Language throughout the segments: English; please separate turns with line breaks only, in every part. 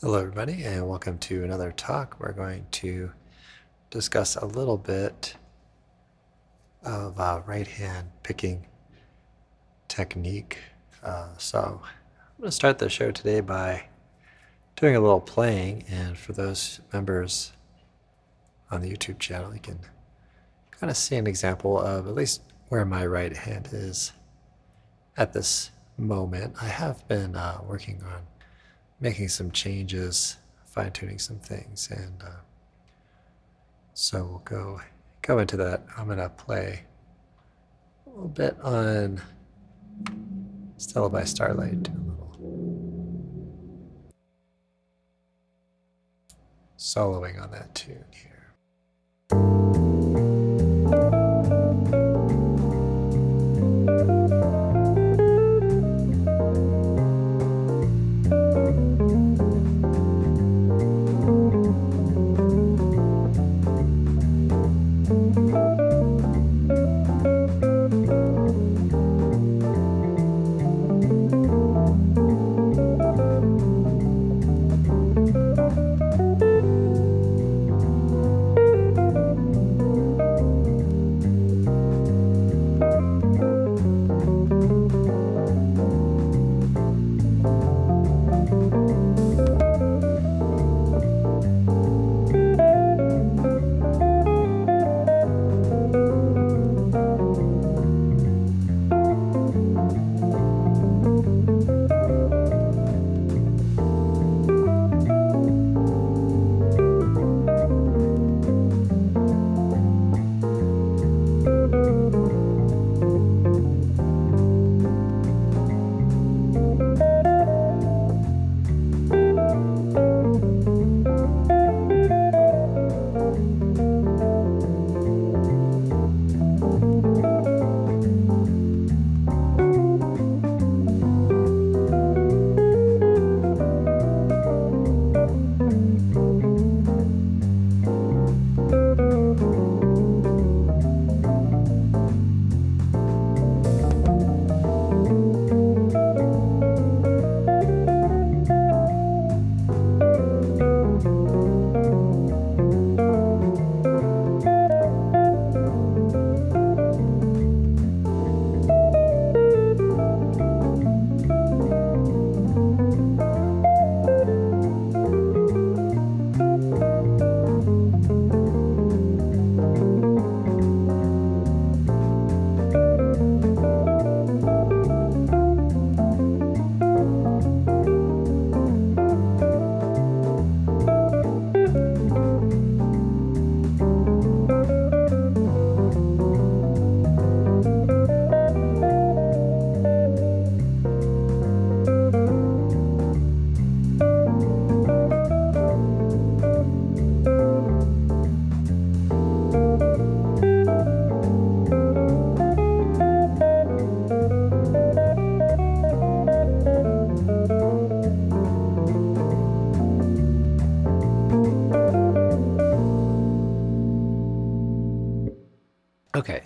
Hello, everybody, and welcome to another talk. We're going to discuss a little bit of uh, right hand picking technique. Uh, so, I'm going to start the show today by doing a little playing, and for those members on the YouTube channel, you can kind of see an example of at least where my right hand is at this moment. I have been uh, working on making some changes, fine tuning some things, and uh, so we'll go go into that. I'm gonna play a little bit on Stella by Starlight, a little soloing on that tune here.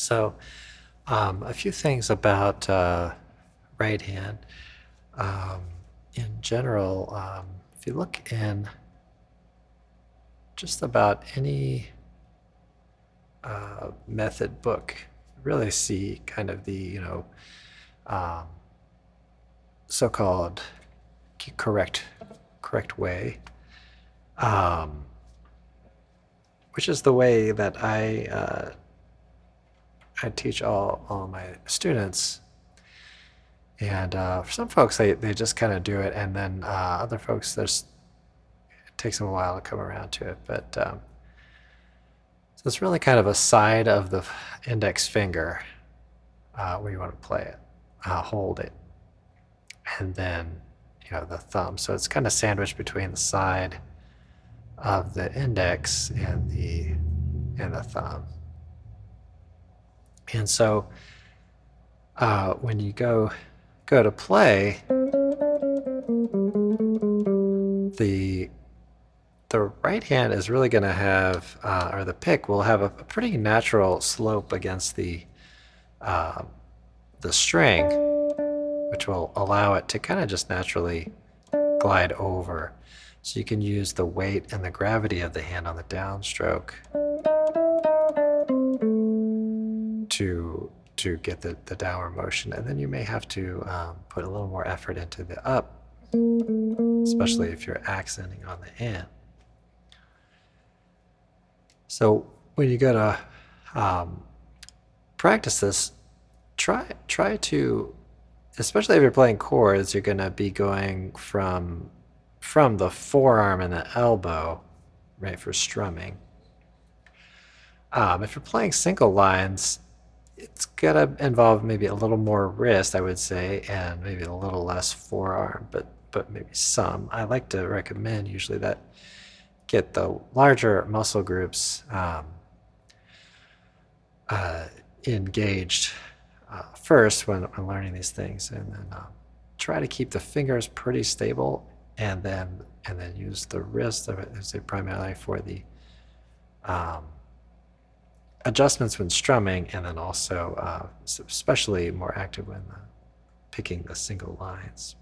So um, a few things about uh, right hand. Um, in general, um, if you look in just about any uh, method book, you really see kind of the you know um, so-called correct correct way, um, which is the way that I uh, I teach all, all my students. And uh, for some folks, they, they just kind of do it. And then uh, other folks, there's, it takes them a while to come around to it. But um, so it's really kind of a side of the index finger uh, where you want to play it, uh, hold it. And then, you know, the thumb. So it's kind of sandwiched between the side of the index and the, and the thumb. And so uh, when you go go to play, the the right hand is really going to have, uh, or the pick will have a, a, pretty natural slope against the uh, the string, which will allow it to kind of just naturally glide over. So you can use the weight and the gravity of the hand on the downstroke to to get the, the downward motion. And then you may have to um, put a little more effort into the up, especially if you're accenting on the in. So when you go to um, practice this, try try to, especially if you're playing chords, you're going to be going from from the forearm and the elbow, right, for strumming. Um, if you're playing single lines, it's gonna involve maybe a little more wrist, I would say, and maybe a little less forearm, but but maybe some. I like to recommend usually that get the larger muscle groups um, uh, engaged uh, first when, when learning these things, and then um, try to keep the fingers pretty stable, and then and then use the wrist it as a primarily for the um, adjustments when strumming, and then also uh, especially more active when uh, picking the single lines.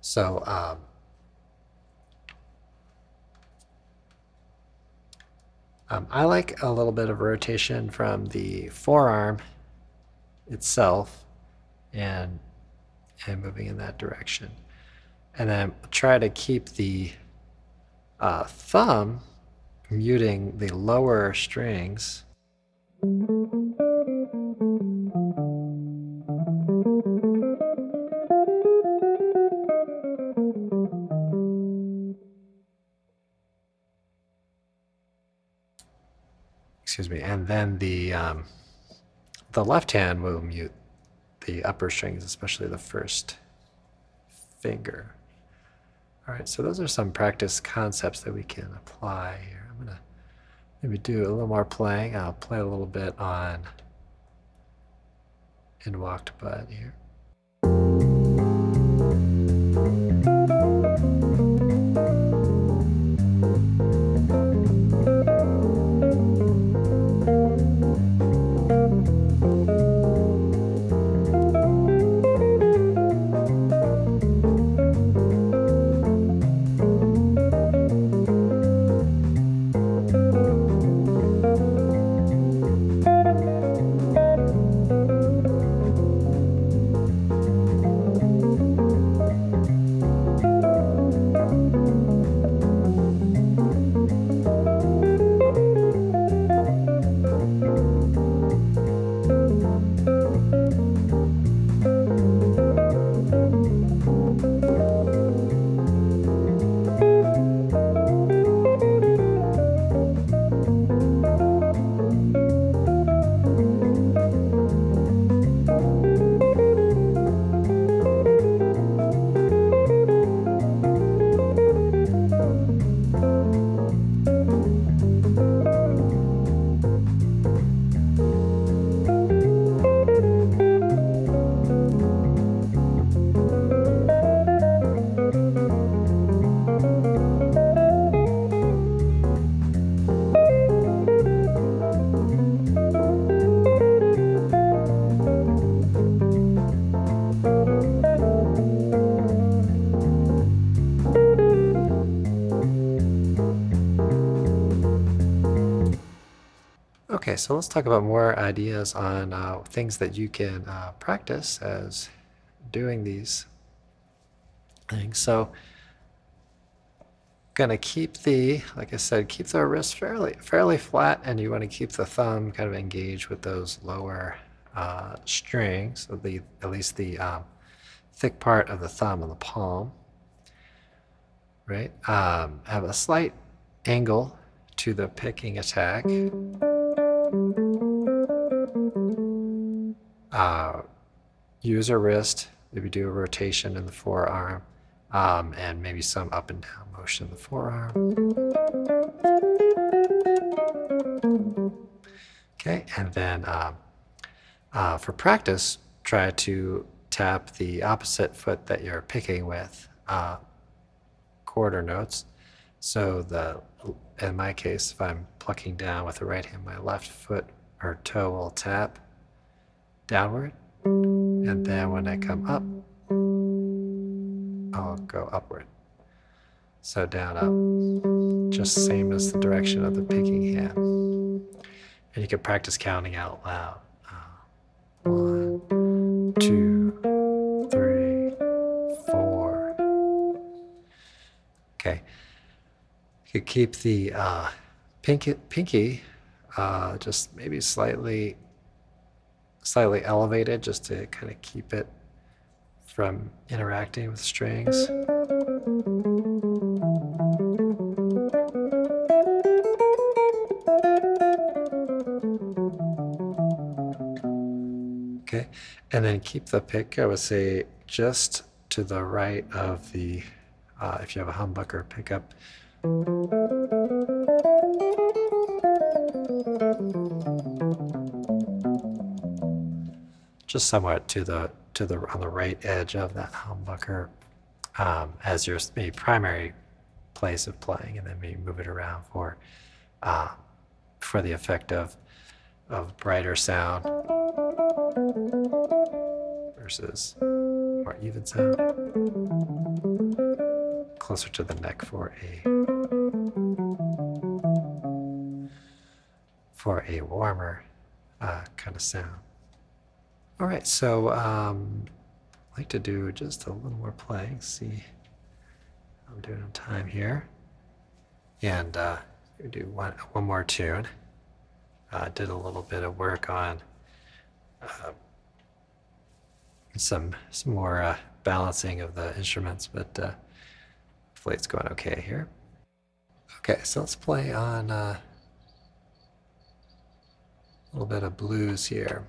So um, um, I like a little bit of rotation from the forearm itself and and moving in that direction. And then try to keep the uh, thumb muting the lower strings. Excuse me, and then the um, the left hand will mute the upper strings, especially the first finger. All right, so those are some practice concepts that we can apply here. I'm to maybe do a little more playing. I'll play a little bit on in walked bud here. Okay, so let's talk about more ideas on uh, things that you can uh, practice as doing these things. So, gonna keep the, like I said, keep the wrist fairly fairly flat, and you want to keep the thumb kind of engaged with those lower uh, strings, the at least the um, thick part of the thumb and the palm. Right, um, have a slight angle to the picking attack. Uh, use a wrist, maybe do a rotation in the forearm, um, and maybe some up and down motion in the forearm. Okay, and then um, uh, for practice, try to tap the opposite foot that you're picking with uh, quarter notes. So the in my case, if I'm plucking down with the right hand, my left foot or toe will tap downward. And then when I come up, I'll go upward. So down, up, just same as the direction of the picking hand. And you can practice counting out loud. Uh, one, could keep the uh, pinky, pinky uh, just maybe slightly, slightly elevated, just to kind of keep it from interacting with strings. Okay, and then keep the pick, I would say, just to the right of the, uh, if you have a humbucker pickup. Just somewhat to the to the on the right edge of that humbucker um, as your maybe primary place of playing, and then maybe move it around for uh, for the effect of of brighter sound versus more even sound. Closer to the neck for a for a warmer uh, kind of sound. All right, so um, I'd like to do just a little more playing. See, I'm doing on time here, and uh, do one one more tune. Uh, did a little bit of work on uh, some some more uh, balancing of the instruments, but uh, hopefully it's going okay here. Okay, so let's play on uh, little bit of blues here.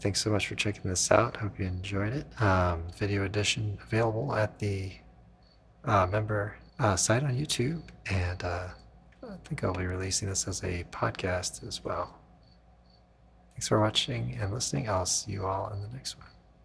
Thanks so much for checking this out. Hope you enjoyed it. Um, video edition available at the uh, member uh, site on YouTube, and uh, I think I'll be releasing this as a podcast as well. Thanks for watching and listening. I'll see you all in the next one.